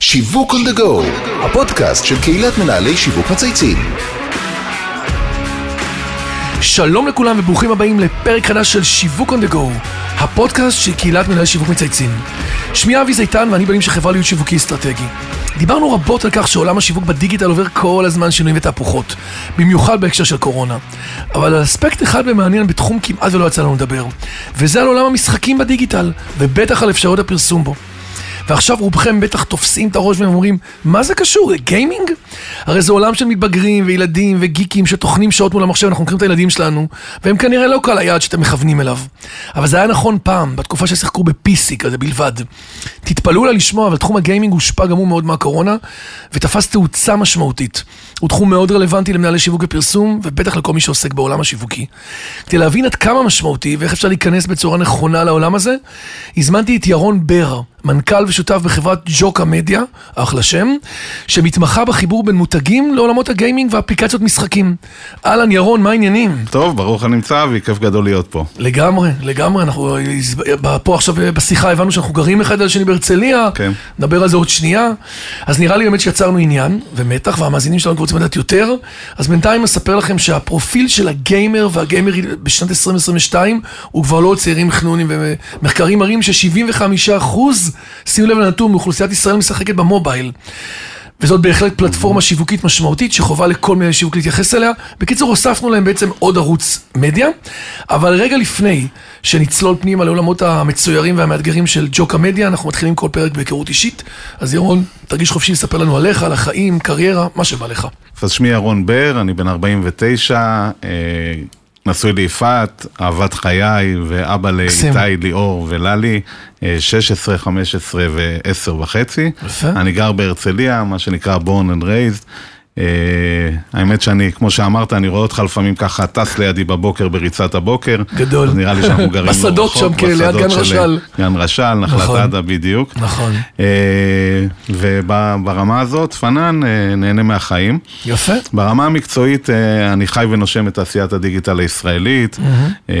שיווק on the go, הפודקאסט של קהילת מנהלי שיווק מצייצים. שלום לכולם וברוכים הבאים לפרק חדש של שיווק on the go, הפודקאסט של קהילת מנהלי שיווק מצייצים. שמי אבי זיתן ואני בנים של חברה להיות שיווקי אסטרטגי. דיברנו רבות על כך שעולם השיווק בדיגיטל עובר כל הזמן שינויים ותהפוכות, במיוחד בהקשר של קורונה. אבל על אספקט אחד ומעניין בתחום כמעט ולא יצא לנו לדבר, וזה על עולם המשחקים בדיגיטל, ובטח על אפשרויות הפרסום בו. ועכשיו רובכם בטח תופסים את הראש ואומרים, מה זה קשור? זה גיימינג? הרי זה עולם של מתבגרים וילדים וגיקים שטוחנים שעות מול המחשב, אנחנו מכירים את הילדים שלנו, והם כנראה לא קהל היעד שאתם מכוונים אליו. אבל זה היה נכון פעם, בתקופה ששיחקו ב-PC כזה בלבד. תתפלאו לה לשמוע, אבל תחום הגיימינג הושפע גם הוא מאוד מהקורונה, ותפס תאוצה משמעותית. הוא תחום מאוד רלוונטי למנהלי שיווק ופרסום, ובטח לכל מי שעוסק בעולם השיווקי. כדי להבין עד כמה משמעותי ואיך אפשר להיכנס בצורה נכונה לעולם הזה, הזמנתי את ירון בר, מנכ"ל ושותף בחברת ג'וקה מדיה, אחלה שם, שמתמחה בחיבור בין מותגים לעולמות הגיימינג ואפליקציות משחקים. אהלן ירון, מה העניינים? טוב, ברוך הנמצא, וכיף גדול להיות פה. לגמרי, לגמרי, אנחנו פה עכשיו בשיחה הבנו שאנחנו גרים אחד על השני בהרצליה, כן. נדבר על זה עוד שנייה, אז נראה לי באמת שיצרנו עניין ומתח, והמאזינים שלנו רוצים לדעת יותר, אז בינתיים אספר לכם שהפרופיל של הגיימר והגיימרית בשנת 2022 הוא כבר לא צעירים חנונים, ומחקרים מראים ש-75 אחוז, שימו לב לנתון, מאוכלוסיית ישראל משחקת במובייל. וזאת בהחלט פלטפורמה שיווקית משמעותית שחובה לכל מיני שיווק להתייחס אליה. בקיצור, הוספנו להם בעצם עוד ערוץ מדיה, אבל רגע לפני שנצלול פנימה לעולמות המצוירים והמאתגרים של ג'וקה מדיה, אנחנו מתחילים כל פרק בהיכרות אישית. אז ירון, תרגיש חופשי לספר לנו עליך, על החיים, קריירה, מה שבא לך. אז שמי ירון בר, אני בן 49, אה, נשוי ליפעת, אהבת חיי, ואבא. לאיתי, ליאור וללי, אה, 16, 15 ו-10 וחצי. אני גר בהרצליה, מה שנקרא born and raised. אה, האמת שאני, כמו שאמרת, אני רואה אותך לפעמים ככה טס לידי בבוקר בריצת הבוקר. גדול. אז נראה לי שאנחנו גרים לא בשדות רחוק, שם, כן, ליד גן של רשל. גן רשל, נחלת נכון. עדה בדיוק. נכון. אה, וברמה הזאת, פנן אה, נהנה מהחיים. יפה. ברמה המקצועית, אה, אני חי ונושם את תעשיית הדיגיטל הישראלית. אה,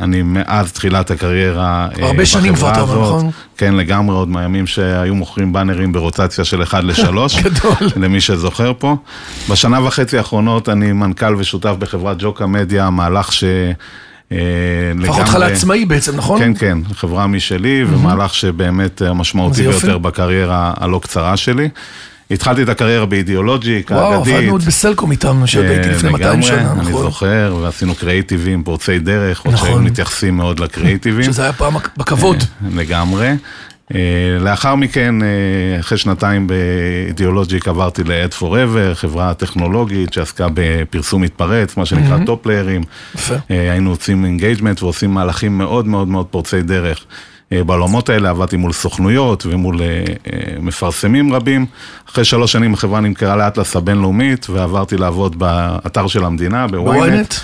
אני מאז תחילת הקריירה אה, הרבה שנים כבר, בחברה אתה אומר, הזאת. נכון? כן, לגמרי, עוד מהימים שהיו מוכרים באנרים ברוטציה של 1 ל-3. גדול. למי שזוכר פה. בשנה וחצי האחרונות אני מנכ"ל ושותף בחברת ג'וקה מדיה, מהלך ש... אה, הפך אותך לגמרי- לעצמאי בעצם, נכון? כן, כן, חברה משלי, ומהלך שבאמת אה, משמעותי זה יופי. ביותר בקריירה הלא קצרה שלי. התחלתי את הקריירה באידיאולוג'יק, וואו, האגדית. עבדנו עוד בסלקום איתם, שעוד הייתי אה, לפני 200 לגמרי, שנה, אני נכון? זוכר, ועשינו קריאיטיבים, פורצי דרך, עוד נכון. שהיו מתייחסים מאוד לקריאיטיבים. שזה היה פעם בכבוד. לגמרי. אה, לאחר מכן, אה, אחרי שנתיים באידיאולוג'יק עברתי ל-Ad Forever, חברה טכנולוגית שעסקה בפרסום מתפרץ, מה שנקרא top layer ים. יפה. אה, היינו עושים engagement ועושים מהלכים מאוד מאוד מאוד פורצי דרך. אה, בעולמות האלה עבדתי מול סוכנויות ומול אה, אה, מפרסמים רבים. אחרי שלוש שנים החברה נמכרה לאטלס הבינלאומית ועברתי לעבוד באתר של המדינה, בוויינט.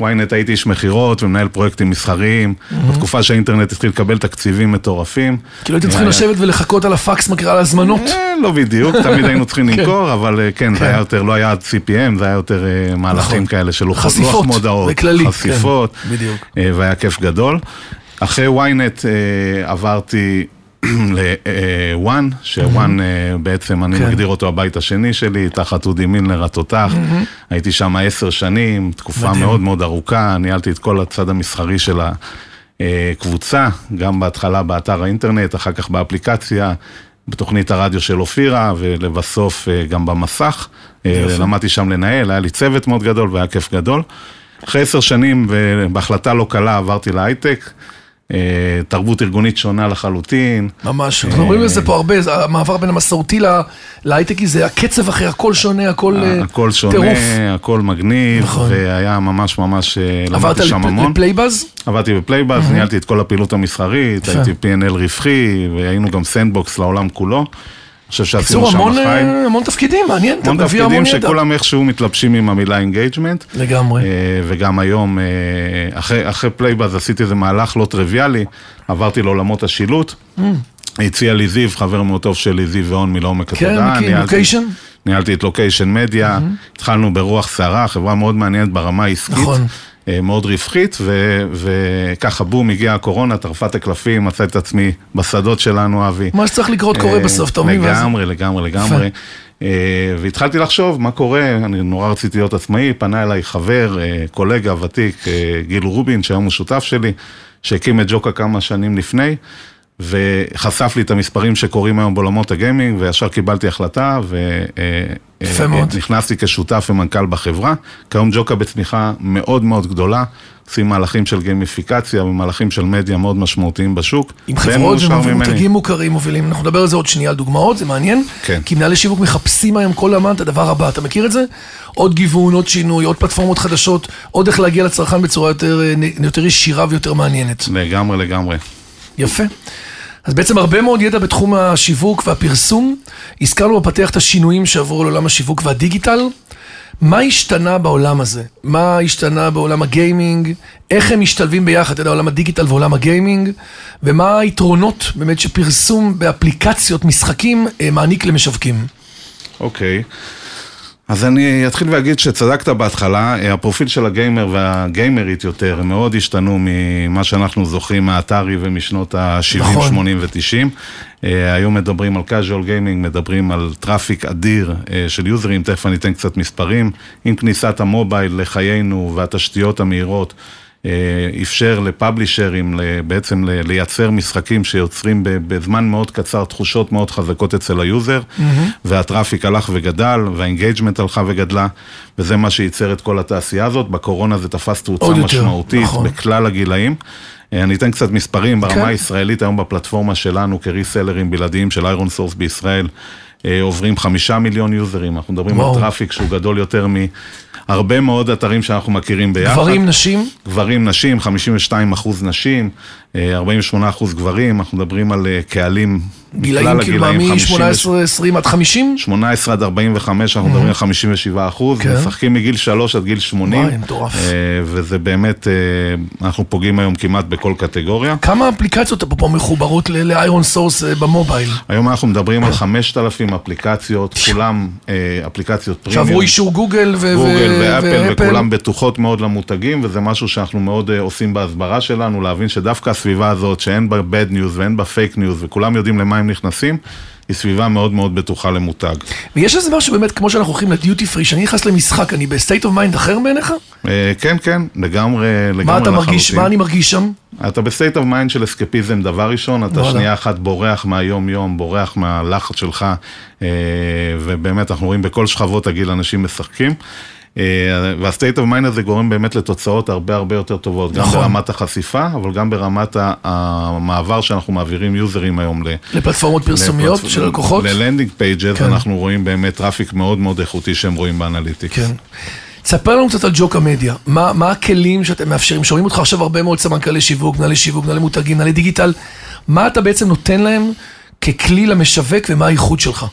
בוויינט, הייתי איש מכירות ומנהל פרויקטים מסחריים, בתקופה שהאינטרנט התחיל לקבל תקציבים מטורפים. כאילו הייתם צריכים לשבת ולחכות על הפקס מקרא להזמנות. לא בדיוק, תמיד היינו צריכים למכור, אבל כן, זה היה יותר, לא היה CPM, זה היה יותר מהלכים נכון. כאלה של לוח חשיפות, לוח מודעות, חשיפות, כן, בדיוק. אה, והיה כיף גדול. אחרי ynet אה, עברתי ל-one, ש-one אה, בעצם אני כן. מגדיר אותו הבית השני שלי, תחת אודי מילנר התותח. הייתי שם עשר שנים, תקופה. מאוד מאוד ארוכה, ניהלתי את כל הצד המסחרי של הקבוצה, גם בהתחלה באתר האינטרנט, אחר כך באפליקציה. בתוכנית הרדיו של אופירה, ולבסוף אה, גם במסך. למדתי שם לנהל, היה לי צוות מאוד גדול והיה כיף גדול. אחרי עשר שנים, ובהחלטה לא קלה, עברתי להייטק. אה, תרבות ארגונית שונה לחלוטין. ממש, אנחנו אומרים לזה פה הרבה, זה המעבר בין המסורתי לה- להייטקי זה הקצב אחר, הכל שונה, הכל אה, הכל שונה, טירוף. הכל מגניב, נכון. והיה ממש ממש, אה, עברת למדתי שם המון. לפלייבאז? עבדתי בפלייבאז, ניהלתי את כל הפעילות המסחרית. הייתי P&L רווחי, והיינו גם sandbox לעולם כולו. חושב שעשינו שם המון, חיים. אה, המון תפקידים, מעניין, אתה המון מביא המון תפקידים ידע. שכולם איכשהו מתלבשים עם המילה אינגייג'מנט. לגמרי. אה, וגם היום, אה, אחרי, אחרי פלייבאז עשיתי איזה מהלך לא טריוויאלי, עברתי לעולמות השילוט. הציע לי זיו, חבר מאוד טוב שלי, זיו ואון מלעומק כן, התודעה. ניהלתי- לוקיישן? ניהלתי את לוקיישן מדיה, התחלנו ברוח סערה, חברה מאוד מעניינת ברמה העסקית. נכון. אה, מאוד רווחית, ו- וככה בום, הגיעה הקורונה, טרפה את הקלפים, מצא את עצמי בשדות שלנו, אבי. מה שצריך לקרות קורה אה, בסוף, אתה מבין? לגמרי, לגמרי, לגמרי. אה, והתחלתי לחשוב מה קורה, אני נורא רציתי להיות עצמאי, פנה אליי חבר, קולגה ותיק, גיל רובין, שהיום הוא שותף שלי, שהקים את ג'וקה כמה שנים לפני, וחשף לי את המספרים שקורים היום בעולמות הגיימינג, וישר קיבלתי החלטה, יפה מאוד. ונכנסתי כשותף ומנכ"ל בחברה. כיום ג'וקה בצמיחה מאוד מאוד גדולה, עושים מהלכים של גיימיפיקציה ומהלכים של מדיה מאוד משמעותיים בשוק. עם חברות. ומותגים מוכרים מובילים, אנחנו נדבר על זה עוד שנייה על דוגמאות, זה מעניין. כן. כי מנהלי שיווק מחפשים היום כל הזמן את הדבר הבא, אתה מכיר את זה? עוד גיוון, עוד שינוי, עוד פלטפורמות חדשות, עוד איך להגיע לצרכן בצורה יותר, אה, יותר ישירה ויותר מעניינת. לגמרי, לגמרי. יפה. אז בעצם הרבה מאוד ידע בתחום השיווק והפרסום. הזכרנו בפתח את השינויים שעברו לעולם השיווק והדיגיטל. מה השתנה בעולם הזה? מה השתנה בעולם הגיימינג? איך הם משתלבים ביחד, אתה יודע, עולם הדיגיטל ועולם הגיימינג? ומה היתרונות באמת שפרסום באפליקציות משחקים אה, מעניק למשווקים? אוקיי. אז אני אתחיל ואגיד שצדקת בהתחלה, אה, הפרופיל של הגיימר והגיימרית יותר הם מאוד השתנו ממה שאנחנו זוכרים מהאטארי ומשנות ה-70, נכון. 80 ו-90. היום מדברים על casual gaming, מדברים על traffic אדיר אה, של יוזרים, תכף אני אתן קצת מספרים. עם כניסת המובייל לחיינו והתשתיות המהירות, אה, אפשר ל publisher ים בעצם לייצר משחקים שיוצרים בזמן מאוד קצר תחושות מאוד חזקות אצל היוזר, וה traffic הלך וגדל, וה engagement הלכה וגדלה, וזה מה שייצר את כל התעשייה הזאת. בקורונה זה תפס תאוצה משמעותית נכון. בכלל הגילאים. אה, אני אתן קצת מספרים, ברמה כן. הישראלית היום בפלטפורמה שלנו כ reseller ים בלעדיים של איירון סורס בישראל, אה, עוברים חמישה מיליון יוזרים, אנחנו מדברים וואו. על traffic שהוא גדול יותר מהרבה מאוד אתרים שאנחנו מכירים ביחד. גברים, נשים? גברים, נשים, 52 אחוז נשים, אה, 48 אחוז גברים, אנחנו מדברים על אה, קהלים גילאים כאילו הגילאים, מ-18, 20 עד 50? 18 עד 45, אנחנו מדברים על 57 אחוז, כן. משחקים מגיל 3 עד גיל 80, וואי, מטורף. אה, וזה באמת, אה, אנחנו פוגעים היום כמעט בכל קטגוריה. כמה אפליקציות פה מחוברות ל ironSource ב mobile? היום אנחנו מדברים על 5,000 אפליקציות, כולם אה, אפליקציות פרימיום. שעברו אישור גוגל ו- גוגל ואפל, וכולם בטוחות מאוד למותגים, וזה משהו שאנחנו מאוד אה, עושים בהסברה שלנו, להבין שדווקא הסביבה הזאת, שאין בה bad news ואין בה fake news, וכולם יודעים למה הם נכנסים, היא סביבה מאוד מאוד בטוחה למותג. ויש איזה משהו באמת, כמו שאנחנו הולכים לדיוטי פרי, שאני נכנס למשחק, אני ב state of mind אחר בעיניך? אה, כן, כן, לגמרי, לגמרי מה אתה מרגיש. מה אני מרגיש שם? אתה ב state of mind של אסקפיזם, דבר ראשון, אתה. שנייה אחת בורח מהיום-יום, בורח מהלחץ שלך, אה, ובאמת אנחנו רואים בכל שכבות הגיל אנשים משחקים. אה, וה state of mind הזה גורם באמת לתוצאות הרבה הרבה יותר טובות, גם נכון. ברמת החשיפה, אבל גם ברמת המעבר שאנחנו מעבירים יוזרים היום ל... לפלטפורמות פרסומיות לפלטפ- של לקוחות? ל landing pages, כן. אנחנו רואים באמת traffic מאוד מאוד איכותי שהם רואים ב analytics. כן. תספר לנו קצת על JOCA MEDIA. מה, מה הכלים שאתם מאפשרים? שומעים אותך עכשיו הרבה מאוד סמנכ"לי שיווק, מנהלי שיווק, מנהלי מותגים, מנהלי דיגיטל. מה אתה בעצם נותן להם ככלי למשווק ומה הייחוד שלך?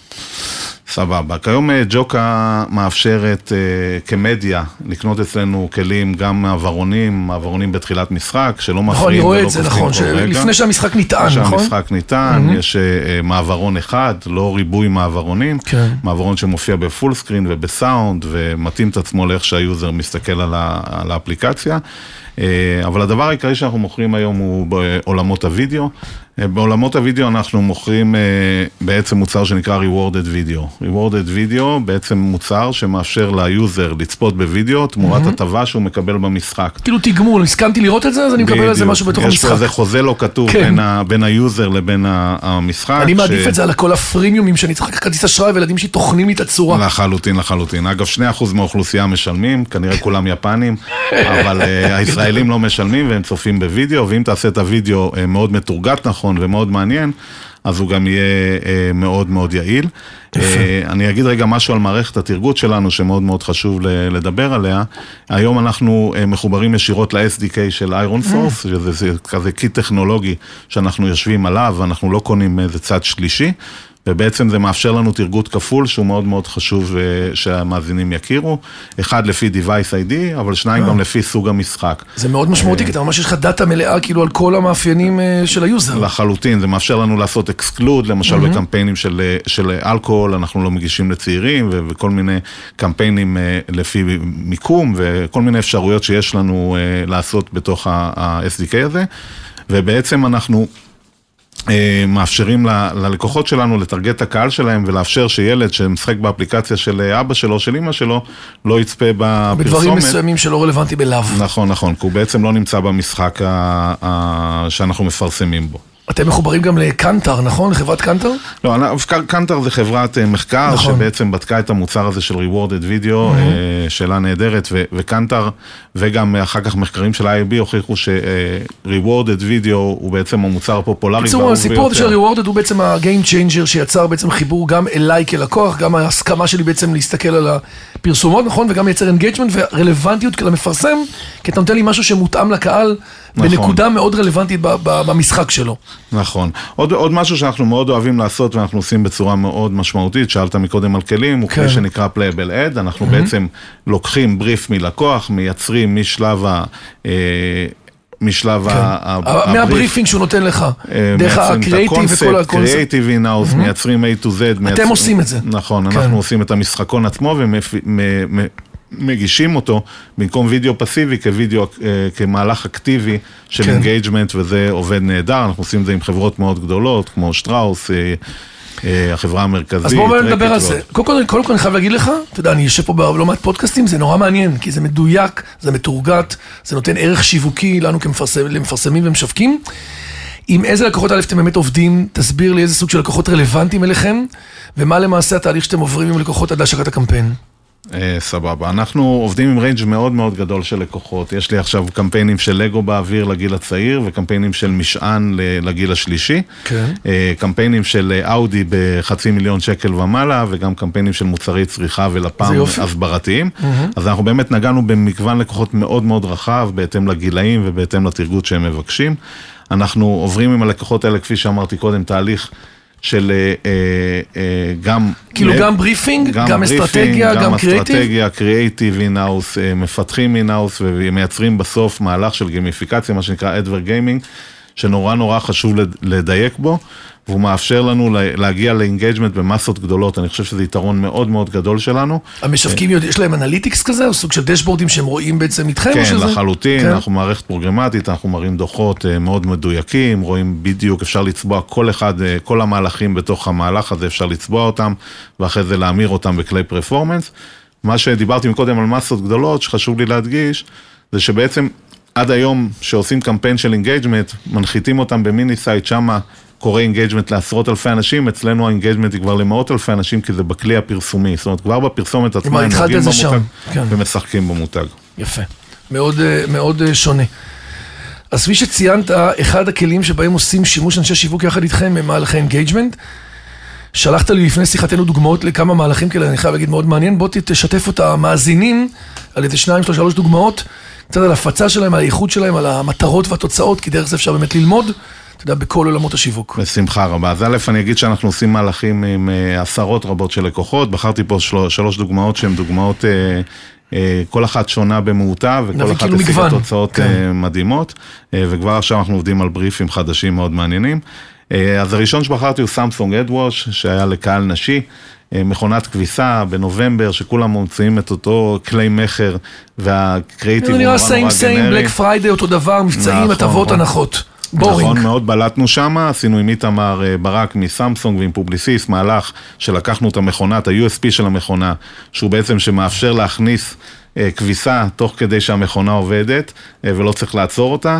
סבבה. כיום אה, JOCA מאפשרת אה, כמדיה לקנות אצלנו כלים גם מעברונים, מעברונים בתחילת משחק, שלא מפריעים נכון, אני רואה את זה, נכון. לפני שהמשחק נטען, נכון? שהמשחק נטען, יש אה, אה, מעברון אחד, לא ריבוי מעברונים. כן. מעברון שמופיע ב full screen ובסאונד, ומתאים את עצמו לאיך שהיוזר מסתכל על, ה, על האפליקציה. אה, אבל הדבר העיקרי שאנחנו מוכרים היום הוא בעולמות הוידאו. אה, בעולמות הוידאו אנחנו מוכרים אה, בעצם מוצר שנקרא Rewarded Video. Rewarded Video בעצם מוצר שמאפשר ליוזר לצפות בווידאו תמורת הטבה שהוא מקבל במשחק. כאילו תגמול, הסכמתי לראות את זה, אז אני מקבל על זה. משהו בתוך יש המשחק. איזה חוזה לא כתוב כן. בין, היוזר לבין המשחק. אני מעדיף את זה על הכל הפרימיומים, שאני צריך לקחת כרטיס אשראי וילדים שלי טוחנים לי את הצורה. לחלוטין, לחלוטין. אגב, 2% מהאוכלוסייה משלמים, כנראה כולם יפנים, אבל אה, הישראלים לא משלמים והם צופים בווידאו, ואם תעשה את הווידאו אה, מאוד מתורגת נכון ומאוד מעניין, אז הוא גם יהיה אה, מאוד מאוד יעיל. אה, אני אגיד רגע משהו על מערכת התרגות שלנו, שמאוד מאוד חשוב לדבר עליה. היום אנחנו אה, מחוברים ישירות ל-SDK של ironSource, שזה זה כזה קיט טכנולוגי שאנחנו יושבים עליו, ואנחנו לא קונים איזה צד שלישי, ובעצם זה מאפשר לנו תרגות כפול, שהוא מאוד מאוד חשוב אה, שהמאזינים יכירו. אחד לפי device ID, אבל שניים אה. גם לפי סוג המשחק. זה מאוד משמעותי, כי אתה ממש יש לך דאטה מלאה כאילו על כל המאפיינים אה, של היוזר. לחלוטין, זה מאפשר לנו לעשות exclude, למשל. בקמפיינים של, אה, של אלכוהול, אנחנו לא מגישים לצעירים, וכל מיני קמפיינים אה, לפי מיקום, וכל מיני אפשרויות שיש לנו אה, לעשות בתוך ה-SDK הזה, ובעצם אנחנו... אה, מאפשרים ל- ללקוחות שלנו לטרגט את הקהל שלהם ולאפשר שילד שמשחק באפליקציה של אה, אבא שלו, של אמא שלו, לא יצפה בפרסומת. בדברים מסוימים שלא רלוונטי בלאו. נכון, נכון, כי הוא בעצם לא נמצא במשחק ה- ה- שאנחנו מפרסמים בו. אתם מחוברים גם לקנטר, נכון? לחברת קנטר? לא, קנטר זה חברת אה, מחקר נכון. שבעצם בדקה את המוצר הזה של rewarded video, אה, שאלה נהדרת, ו- וקנטר, וגם אחר כך מחקרים של IAB הוכיחו ש-rewarded video הוא בעצם המוצר הפופולרי בקיצור, הסיפור הזה של rewarded הוא בעצם ה-game changer שיצר בעצם חיבור גם אליי כלקוח, גם ההסכמה שלי בעצם להסתכל על הפרסומות, נכון? וגם לייצר engagement ורלוונטיות למפרסם, כי אתה נותן לי משהו שמותאם לקהל נכון. בנקודה מאוד רלוונטית במשחק שלו. נכון. עוד, עוד משהו שאנחנו מאוד אוהבים לעשות ואנחנו עושים בצורה מאוד משמעותית, שאלת מקודם על כלים, הוא כן. כלי שנקרא playable ad, אנחנו mm-hmm. בעצם לוקחים בריף מלקוח, מייצרים משלב ה... אה, משלב ה- הבריף. כן. מה briefing שהוא נותן לך, אה, דרך הקריאיטיב וכל הקונספט. קריאיטיב in-house, מייצרים A to Z. מייצרים- עושים את זה. נכון, כן. אנחנו עושים את המשחקון עצמו ומגישים אותו במקום וידאו פסיבי כווידאו, אה, כמהלך אקטיבי של כן. engagement וזה עובד נהדר, אנחנו עושים את זה עם חברות מאוד גדולות כמו שטראוס, החברה המרכזית. אז בואו נדבר על זה. ועוד. קודם כל, קודם כל אני חייב להגיד לך, אתה יודע, אני יושב פה בלא מעט פודקאסטים, זה נורא מעניין, כי זה מדויק, זה מתורגת, זה נותן ערך שיווקי לנו כמפרסמים ומשווקים. עם איזה לקוחות א' אתם באמת עובדים, תסביר לי איזה סוג של לקוחות רלוונטיים אליכם, ומה למעשה התהליך שאתם עוברים עם לקוחות עד להשקת הקמפיין. אה, סבבה. אנחנו עובדים עם range מאוד מאוד גדול של לקוחות. יש לי עכשיו קמפיינים של לגו באוויר לגיל הצעיר, וקמפיינים של משען לגיל השלישי. כן. אה, קמפיינים של אה, אאודי בחצי מיליון שקל ומעלה, וגם קמפיינים של מוצרי צריכה ולפ"ם. הסברתיים. אז אנחנו באמת נגענו במגוון לקוחות מאוד מאוד רחב, בהתאם לגילאים ובהתאם לתרגות שהם מבקשים. אנחנו עוברים עם הלקוחות האלה, כפי שאמרתי קודם, תהליך של אה, אה, אה, גם... כאילו לב- גם briefing, גם briefing, אסטרטגיה, גם קריאיטיב? אסטרטגיה, קריאיטיב in-house, מפתחים in-house ומייצרים בסוף מהלך של גימיפיקציה, מה שנקרא advergaming, שנורא נורא חשוב לד- לדייק בו, והוא מאפשר לנו לה- להגיע ל engagement במסות גדולות, אני חושב שזה יתרון מאוד מאוד גדול שלנו. המשווקים, יש להם analytics כזה, או סוג של דשבורדים שהם רואים בעצם איתכם? כן, שזה- לחלוטין, כן. אנחנו מערכת פרוגרמטית, אנחנו מראים דוחות אה, מאוד מדויקים, רואים בדיוק, אפשר לצבוע כל אחד, אה, כל המהלכים בתוך המהלך הזה, אפשר לצבוע אותם, ואחרי זה להמיר אותם בכלי performance. מה שדיברתי מקודם על מסות גדולות, שחשוב לי להדגיש, זה שבעצם עד היום שעושים קמפיין של engagement, מנחיתים אותם ב mini site, שמה קורה engagement לעשרות אלפי אנשים, אצלנו ה engagement היא כבר למאות אלפי אנשים, כי זה בכלי הפרסומי, זאת אומרת, כבר בפרסומת עצמה הם נוגעים במותג כן. ומשחקים במותג. יפה. מאוד, אה, מאוד אה, שונה. אז כפי שציינת, אחד הכלים שבהם עושים שימוש אנשי שיווק יחד איתכם הם מהלכי engagement. שלחת לי לפני שיחתנו דוגמאות לכמה מהלכים כאלה, אני חייב להגיד מאוד מעניין. בוא תשתף את המאזינים על איזה שניים, שלוש, שלוש דוגמאות, קצת על הפצה שלהם, על האיכות שלהם, על המטרות והתוצאות, כי דרך זה אפשר באמת ללמוד, אתה יודע, בכל עולמות השיווק. בשמחה רבה. אז א', אני אגיד שאנחנו עושים מהלכים עם אה, עשרות רבות של לקוחות. בחרתי פה של... שלוש דוגמאות שהן דוגמאות, אה, אה, כל אחת שונה במהותה, וכל אחת כאילו השיגה. תוצאות כן. אה, מדהימות, אה, וכבר עכשיו אנחנו עובדים על בריפים חדשים מאוד מעניינים. אה, אז הראשון שבחרתי הוא סמסונג AddWash, שהיה לקהל נשי. אה, מכונת כביסה בנובמבר, שכולם מוציאים את אותו כלי מכר, והקריאיטיב זה הוא נראה נורא נורא same same, גנרי. Black Friday אותו דבר, מבצעים, נכון, הטבות, נכון. הנחות. נכון, boring. מאוד בלטנו שם, עשינו עם איתמר אה, ברק מסמסונג ועם פובליסיס מהלך שלקחנו את המכונת, ה-USP של המכונה, שהוא בעצם שמאפשר להכניס אה, כביסה תוך כדי שהמכונה עובדת אה, ולא צריך לעצור אותה.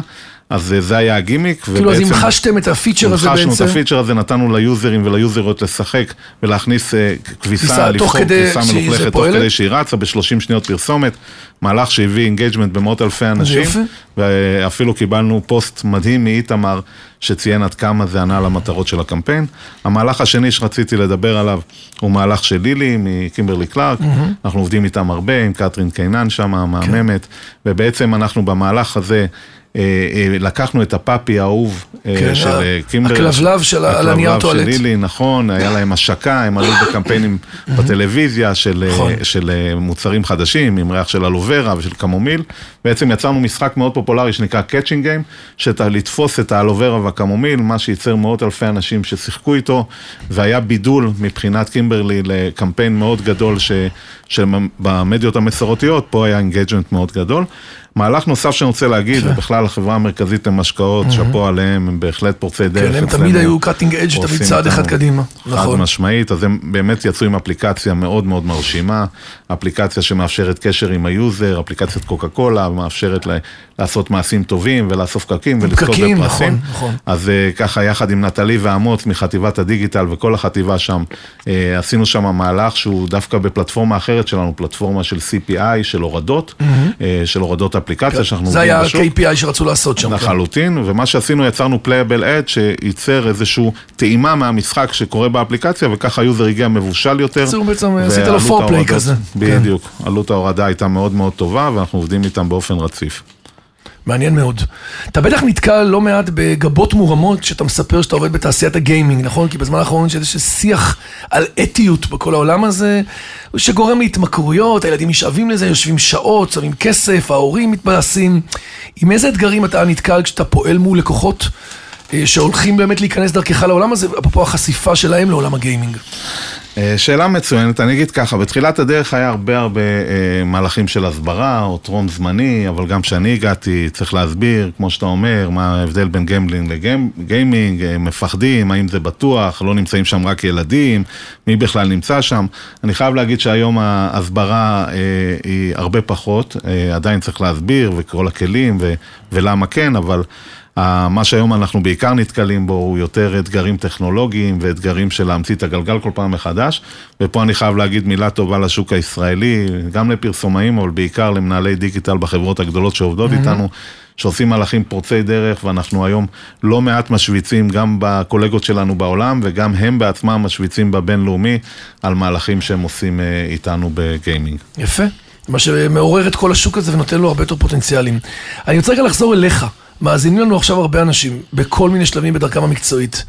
אז אה, זה היה הגימיק. כאילו, אז המחשתם את הפיצ'ר הזה בעצם. המחשנו את הפיצ'ר הזה, נתנו ליוזרים וליוזריות לשחק ולהכניס אה, כביסה לבחור כביסה מלוכלכת תוך? כדי שהיא רצה ב-30 שניות פרסומת, מהלך שהביא engagement במאות אלפי אנשים. ואפילו קיבלנו פוסט מדהים מאיתמר שציין עד כמה זה ענה למטרות של הקמפיין. המהלך השני שרציתי לדבר עליו הוא מהלך של לילי מקימברלי קלארק, אנחנו עובדים איתם הרבה, עם קתרין קינן שם, המהממת, ובעצם אנחנו במהלך הזה לקחנו את הפאפי האהוב אה, כן, של אה, קימבר. הכלבלב של הנייר הכלבלב טואלט. של לילי, נכון, היה להם השקה, הם עלו בקמפיינים בטלוויזיה של, אה, נכון. של אה, מוצרים חדשים, עם ריח של אלוברה ושל קמומיל. בעצם יצרנו משחק מאוד פופולרי שנקרא catching game, שאתה לתפוס את האלוורה והקמומיל, מה שייצר מאות אלפי אנשים ששיחקו איתו, והיה בידול מבחינת קימברלי לקמפיין מאוד גדול ש, שבמדיות המסורתיות, פה היה engagement מאוד גדול. מהלך נוסף שאני רוצה להגיד, ובכלל החברה המרכזית למשקאות, שאפו עליהם, הם בהחלט פורצי דרך. כן, הם. תמיד היו cutting edge, תמיד צעד אחד קדימה. חד נכון. משמעית, אז הם באמת יצאו עם אפליקציה מאוד מאוד מרשימה, אפליקציה שמאפשרת קשר עם היוזר, אפליקציית קוקה קולה, מאפשרת לעשות מעשים טובים ולאסוף פקקים ולזכות בפרסים. נכון, נכון. אז אה, ככה יחד עם נטלי ואמוץ מחטיבת הדיגיטל וכל החטיבה שם, אה, עשינו שם מהלך שהוא דווקא בפלטפורמה אחרת שלנו, פלטפורמה של CPI, של הורדות, אה, של הורדות אפליקציה שאנחנו זה עובדים היה בשוק. ה-KPI שרצו לעשות שם. כן. לחלוטין, ומה שעשינו, יצרנו playable ad שייצר איזושהי טעימה מהמשחק שקורה באפליקציה, וככה היוזר הגיע מבושל יותר. בקיצור, בעצם עשית לו ההורדות- כזה. בדיוק, עלות ההורדה הייתה מאוד מאוד טובה, ואנחנו עובדים איתם באופן רציף. מעניין מאוד. אתה בטח נתקל לא מעט בגבות מורמות כשאתה מספר שאתה עובד בתעשיית הגיימינג, נכון? כי בזמן האחרון יש איזשהו שיח על אתיות בכל העולם הזה, שגורם להתמכרויות, הילדים נשאבים לזה, יושבים שעות, שמים כסף, ההורים מתבאסים. עם איזה אתגרים אתה נתקל כשאתה פועל מול לקוחות אה, שהולכים באמת להיכנס דרכך לעולם הזה, אפרופו החשיפה שלהם לעולם הגיימינג? אה, שאלה מצוינת, אני אגיד ככה, בתחילת הדרך היה הרבה הרבה אה, מהלכים של הסברה או טרום זמני, אבל גם כשאני הגעתי צריך להסביר, כמו שאתה אומר, מה ההבדל בין gambling לגיימינג, אה, מפחדים, האם זה בטוח, לא נמצאים שם רק ילדים, מי בכלל נמצא שם. אני חייב להגיד שהיום ההסברה היא הרבה פחות, עדיין צריך להסביר וכל הכלים ולמה כן, אבל... מה שהיום אנחנו בעיקר נתקלים בו הוא יותר אתגרים טכנולוגיים ואתגרים של להמציא את הגלגל כל פעם מחדש. ופה אני חייב להגיד מילה טובה לשוק הישראלי, גם לפרסומאים, אבל בעיקר למנהלי דיגיטל בחברות הגדולות שעובדות איתנו. שעושים מהלכים פורצי דרך, ואנחנו היום לא מעט משוויצים גם בקולגות שלנו בעולם, וגם הם בעצמם משוויצים בבינלאומי על מהלכים שהם עושים אה, איתנו בגיימינג. יפה. מה שמעורר את כל השוק הזה ונותן לו הרבה יותר פוטנציאלים. אני רוצה רגע לחזור אליך. מאזינים לנו עכשיו הרבה אנשים, בכל מיני שלבים בדרכם המקצועית.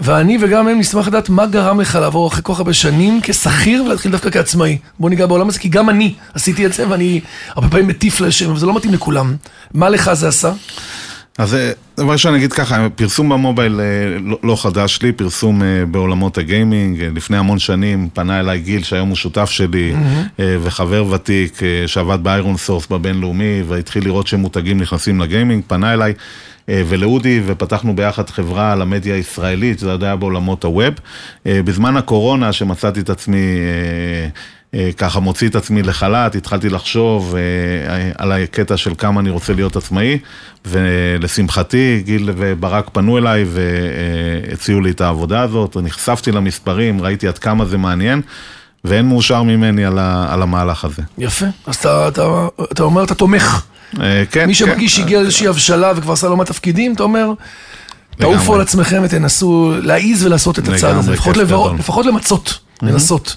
ואני וגם הם נשמח לדעת מה גרם לך לעבור אחרי כל כך הרבה שנים כשכיר ולהתחיל דווקא כעצמאי. בוא ניגע בעולם הזה, כי גם אני עשיתי את זה ואני הרבה פעמים מטיף לשם, וזה לא מתאים לכולם. מה לך זה עשה? אז אה, דבר ראשון אני אגיד ככה, פרסום במובייל אה, לא, לא חדש לי, פרסום אה, בעולמות הגיימינג, אה, לפני המון שנים פנה אליי גיל שהיום הוא שותף שלי אה, וחבר ותיק שעבד באיירון סורס בבינלאומי והתחיל לראות שמותגים נכנסים לגיימינג, פנה אליי ולאודי ופתחנו ביחד חברה למדיה הישראלית, זה עוד היה בעולמות הווב. בזמן הקורונה שמצאתי את עצמי ככה מוציא את עצמי לחל"ת, התחלתי לחשוב אה, על הקטע של כמה אני רוצה להיות עצמאי, ולשמחתי גיל וברק פנו אליי והציעו לי את העבודה הזאת, נחשפתי למספרים, ראיתי עד כמה זה מעניין, ואין מאושר ממני על, ה, על המהלך הזה. יפה. אז אתה, אתה, אתה אומר, אתה תומך. אה, כן, מי כן. שמרגיש שהגיע לאיזושהי הבשלה וכבר עשה לא מעט תפקידים, אתה אומר, תעופו על עצמכם ותנסו להעיז ולעשות את הצעד הזה, לפחות, לבר... לפחות למצות, לנסות.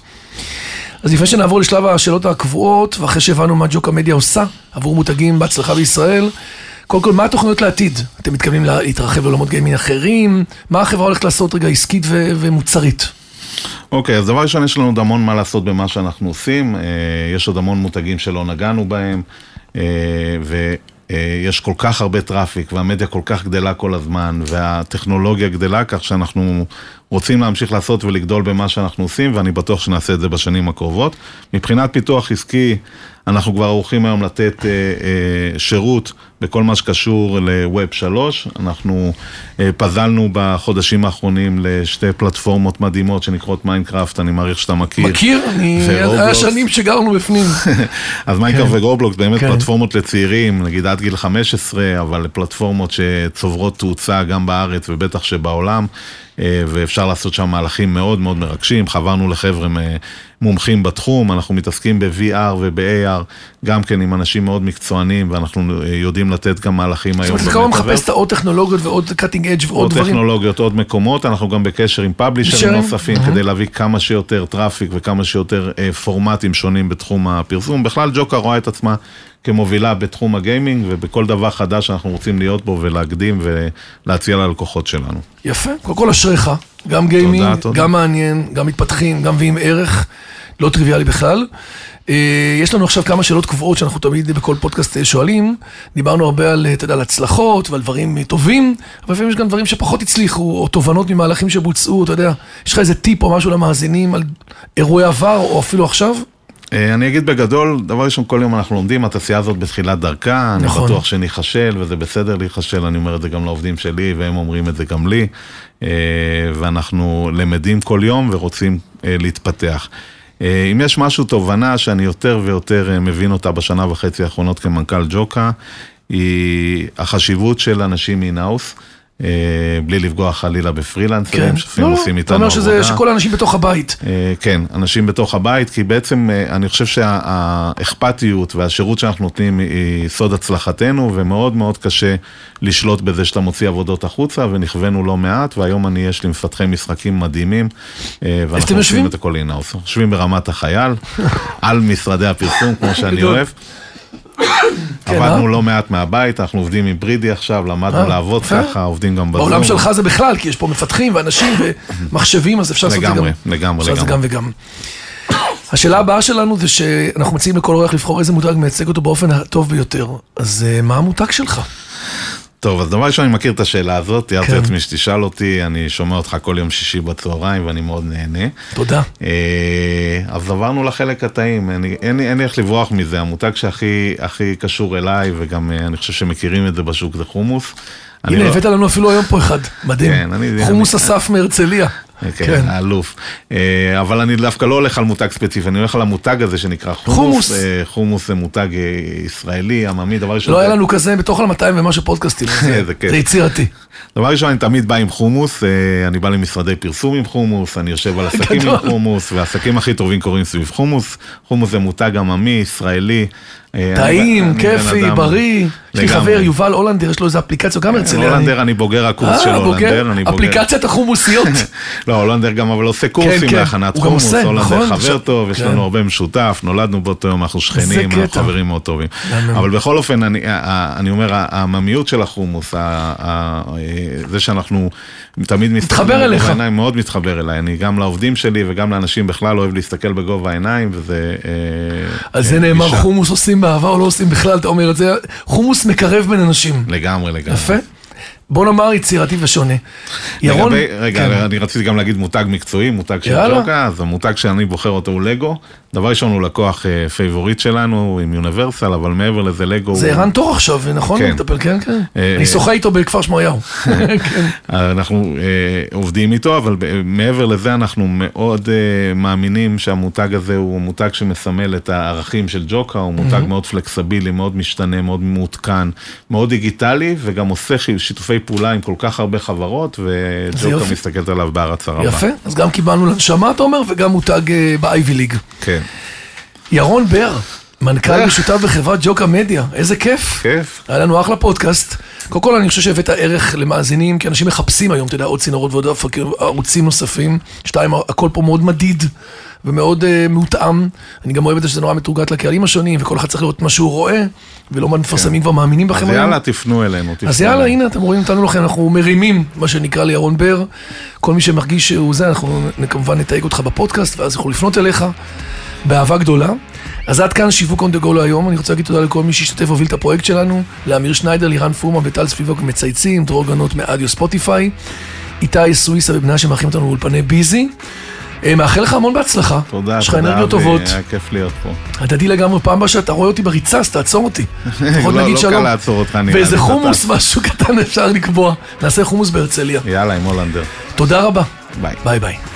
אז לפני שנעבור לשלב השאלות הקבועות, ואחרי שהבנו מה ג'וקה מדיה עושה עבור מותגים בהצלחה בישראל, קודם כל, מה התוכניות לעתיד? אתם מתכוונים לה- להתרחב לעולמות גיימין אחרים? מה החברה הולכת לעשות רגע עסקית ו- ומוצרית? אוקיי, אז דבר ראשון, יש לנו עוד המון מה לעשות במה שאנחנו עושים. אה, יש עוד המון מותגים שלא נגענו בהם, אה, ויש כל כך הרבה traffic, והמדיה כל כך גדלה כל הזמן, והטכנולוגיה גדלה, כך שאנחנו רוצים להמשיך לעשות ולגדול במה שאנחנו עושים, ואני בטוח שנעשה את זה בשנים הקרובות. מבחינת פיתוח עסקי, אנחנו כבר ערוכים היום לתת אה, אה, שירות בכל מה שקשור ל-Web 3. אנחנו אה, פזלנו בחודשים האחרונים לשתי פלטפורמות מדהימות שנקראות מיינקראפט, אני מעריך שאתה מכיר. מכיר? אני... היה ורובלוקס. שנים שגרנו בפנים. אז מיינקראפט ורובלוקס באמת כן. פלטפורמות לצעירים, נגיד עד גיל 15, אבל פלטפורמות שצוברות תאוצה גם בארץ ובטח שבעולם, אה, ואפשר לעשות שם מהלכים מאוד מאוד מרגשים. חברנו לחבר'ה מומחים בתחום, אנחנו מתעסקים ב-VR וב-AR, גם כן עם אנשים מאוד מקצוענים, ואנחנו יודעים לתת גם מהלכים היום. זאת אומרת, אתה כמה מחפש את העוד טכנולוגיות ועוד cutting edge ועוד עוד דברים. טכנולוגיות, עוד מקומות, אנחנו גם בקשר עם פאבלישרים? נוספים, כדי להביא כמה שיותר traffic וכמה שיותר אה, פורמטים שונים בתחום הפרסום. בכלל ג'וקה רואה את עצמה כמובילה בתחום הגיימינג, ובכל דבר חדש שאנחנו רוצים להיות בו ולהקדים ולהציע ללקוחות שלנו. יפה, קודם כל אשריך, גם גיימינג, תודה, תודה. גם מעניין, גם מתפתחים, גם מביאים ערך, לא טריוויאלי בכלל. אה, יש לנו עכשיו כמה שאלות קבועות שאנחנו תמיד בכל פודקאסט אה, שואלים. דיברנו הרבה על, אה, אתה יודע, על הצלחות ועל דברים טובים, אבל לפעמים יש גם דברים שפחות הצליחו, או תובנות ממהלכים שבוצעו, אתה יודע, יש לך איזה טיפ או משהו למאזינים על אירועי עבר, או אפילו עכשיו? אה, אני אגיד בגדול, דבר ראשון, כל יום אנחנו לומדים, התעשייה הזאת בתחילת דרכה, אני נכון. בטוח שניכשל, וזה בסדר להיכשל, אני אומר את זה גם לעובדים שלי, והם אומרים את זה גם לי, אה, ואנחנו למדים כל יום ורוצים אה, להתפתח. אם יש משהו, תובנה שאני יותר ויותר מבין אותה בשנה וחצי האחרונות כמנכ"ל ג'וקה, היא החשיבות של אנשים אינהאוס. אה, בלי לפגוע חלילה בפרילנסרים, שלפעמים לא, לא, עושים אתה איתנו אומר עבודה. שזה, שכל האנשים בתוך הבית. אה, כן, אנשים בתוך הבית, כי בעצם אה, אני חושב שהאכפתיות והשירות שאנחנו נותנים היא סוד הצלחתנו, ומאוד מאוד קשה לשלוט בזה שאתה מוציא עבודות החוצה, ונכוונו לא מעט, והיום אני, יש לי מפתחי משחקים מדהימים, אתם ואנחנו? עושים את הכל אינאוס. יושבים ברמת החייל, על משרדי הפרסום, כמו שאני. אוהב. כן, עבדנו אה? לא מעט מהבית, אנחנו עובדים היברידי עכשיו, למדנו אה, לעבוד יפה. ככה, עובדים גם בזום. בעולם שלך זה בכלל, כי יש פה מפתחים ואנשים ומחשבים, אז אפשר לעשות את זה גם. לגמרי, לגמרי, לגמרי. גם וגם. השאלה הבאה שלנו זה שאנחנו מציעים לכל אורח לבחור איזה מותג מייצג אותו באופן הטוב ביותר. אז אה, מה המותג שלך? טוב, אז דבר ראשון, אני מכיר את השאלה הזאת, תיארתי כן. לעצמי שתשאל אותי, אני שומע אותך כל יום שישי בצהריים ואני מאוד נהנה. תודה. אה, אז עברנו לחלק הטעים, אני- אין לי איך לברוח מזה, המותג שהכי הכי קשור אליי, וגם אה, אני חושב שמכירים את זה בשוק, זה חומוס. אני הנה, לא- הבאת לנו אפילו היום פה אחד, מדהים. כן, אני- חומוס אני- אסף מהרצליה. כן, האלוף. אה, אבל אני דווקא לא הולך על מותג ספציפי, אני הולך על המותג הזה שנקרא חומוס. חומוס. אה, חומוס זה מותג אה, ישראלי, עממי, דבר ראשון. לא היה לנו כזה בתוך על 200 ומשהו פודקאסטים. זה- יצירתי. דבר ראשון, אני תמיד בא עם חומוס, אני בא למשרדי פרסום עם חומוס, אני יושב על עסקים. עם חומוס, והעסקים הכי טובים קורים סביב חומוס. חומוס זה מותג עממי, ישראלי. אה, טעים, כיפי, בריא. יש לי. חבר, יובל הולנדר, יש לו איזה אפליקציה, גם הרצליה. הולנדר, אני בוגר הקורס של אה, הולנדר? אני בוגר. אפליקציית החומוסיות. לא, הולנדר גם אבל עושה קורסים כן. להכנת הוא גם חומוס, הולנדר נכון? חבר טוב, יש כן. לנו הרבה משותף, נולדנו באותו יום, אנחנו שכנים. אנחנו חברים מאוד טובים. אבל בכל אופן, אני- אומר, העממיות של החומוס, זה שאנחנו תמיד מסתכלים מתחבר אליך. מאוד מתחבר אליי. אני גם לעובדים שלי וגם לאנשים בכלל אוהב להסתכל בגובה העיניים, וזה... אה, על זה אה, נאמר. חומוס עושים באהבה או לא עושים בכלל, אתה אומר את זה, חומוס מקרב בין אנשים. לגמרי, לגמרי. יפה. בוא נאמר יצירתי ושונה. ירון, לגבי, רגע, כן. אני רציתי גם להגיד מותג מקצועי, מותג של. ג'וקה, אז המותג שאני בוחר אותו הוא לגו. דבר ראשון הוא לקוח אה, favorite שלנו עם יוניברסל, אבל מעבר לזה לגו זה. ערן תור עכשיו, נכון? כן. מטפל, כן, כן. אה, אני שוחה איתו בכפר שמריהו. אנחנו אה, עובדים איתו, אבל מעבר לזה אנחנו מאוד אה, מאמינים שהמותג הזה הוא מותג שמסמל את הערכים של ג'וקה, הוא מותג מאוד flexibili, מאוד משתנה, מאוד מעודכן, מאוד דיגיטלי, וגם עושה שיתופי פעולה עם כל כך הרבה חברות. וג'וקה מסתכלת עליו בהערצה רבה. יפה, אז גם קיבלנו לנשמה, אתה אומר, וגם מותג ב-Ivy ליג. כן, ירון בר, מנכ"ל משותף בחברת ג'וקה מדיה, איזה כיף. כיף. היה לנו אחלה פודקאסט. קודם כל, אני חושב שהבאת ערך למאזינים, כי אנשים מחפשים היום, אתה יודע, עוד צינורות ועוד ערוצים נוספים. שתיים, הכל פה מאוד מדיד ומאוד uh, מותאם. אני גם אוהב את זה שזה נורא מתורגת לקהלים השונים, וכל אחד צריך לראות מה שהוא רואה, ולא מה מפרסמים כבר מאמינים כן. אז בכם היום. יאללה, תפנו אלינו. תפנו אז יאללה, אלינו. הנה, אתם רואים אותנו לכם, אנחנו מרימים, מה שנקרא לירון בר. כל מי שמרגיש שהוא זה, אנחנו כמובן נתייג אותך בפודקאסט, ואז יוכלו לפנות אליך באהבה גדולה. אז עד כאן שיווק On The Go להיום, אני רוצה להגיד תודה לכל מי שהשתתף והוביל את הפרויקט שלנו, לאמיר שניידר, לירן פורמן וטל ספיבוק מצייצים, דרור גנות מאדיו ספוטיפיי, איתי סוויסה ובנה שמארחים אותנו באולפני ביזי. אה, מאחל לך המון בהצלחה. תודה, יש לך אנרגיות טובות. והיה כיף להיות פה. הדדי לגמרי, פעם הבאה שאתה רואה אותי בריצה, אז תעצור אותי. לפחות לא, נגיד לא שלום. קל לעצור אותך, נראה לי. ואיזה חומוס. משהו קטן אפשר לקבוע. נעשה חומוס בהרצליה. יאללה, עם הולנדר. תודה רבה. ביי. ביי ביי.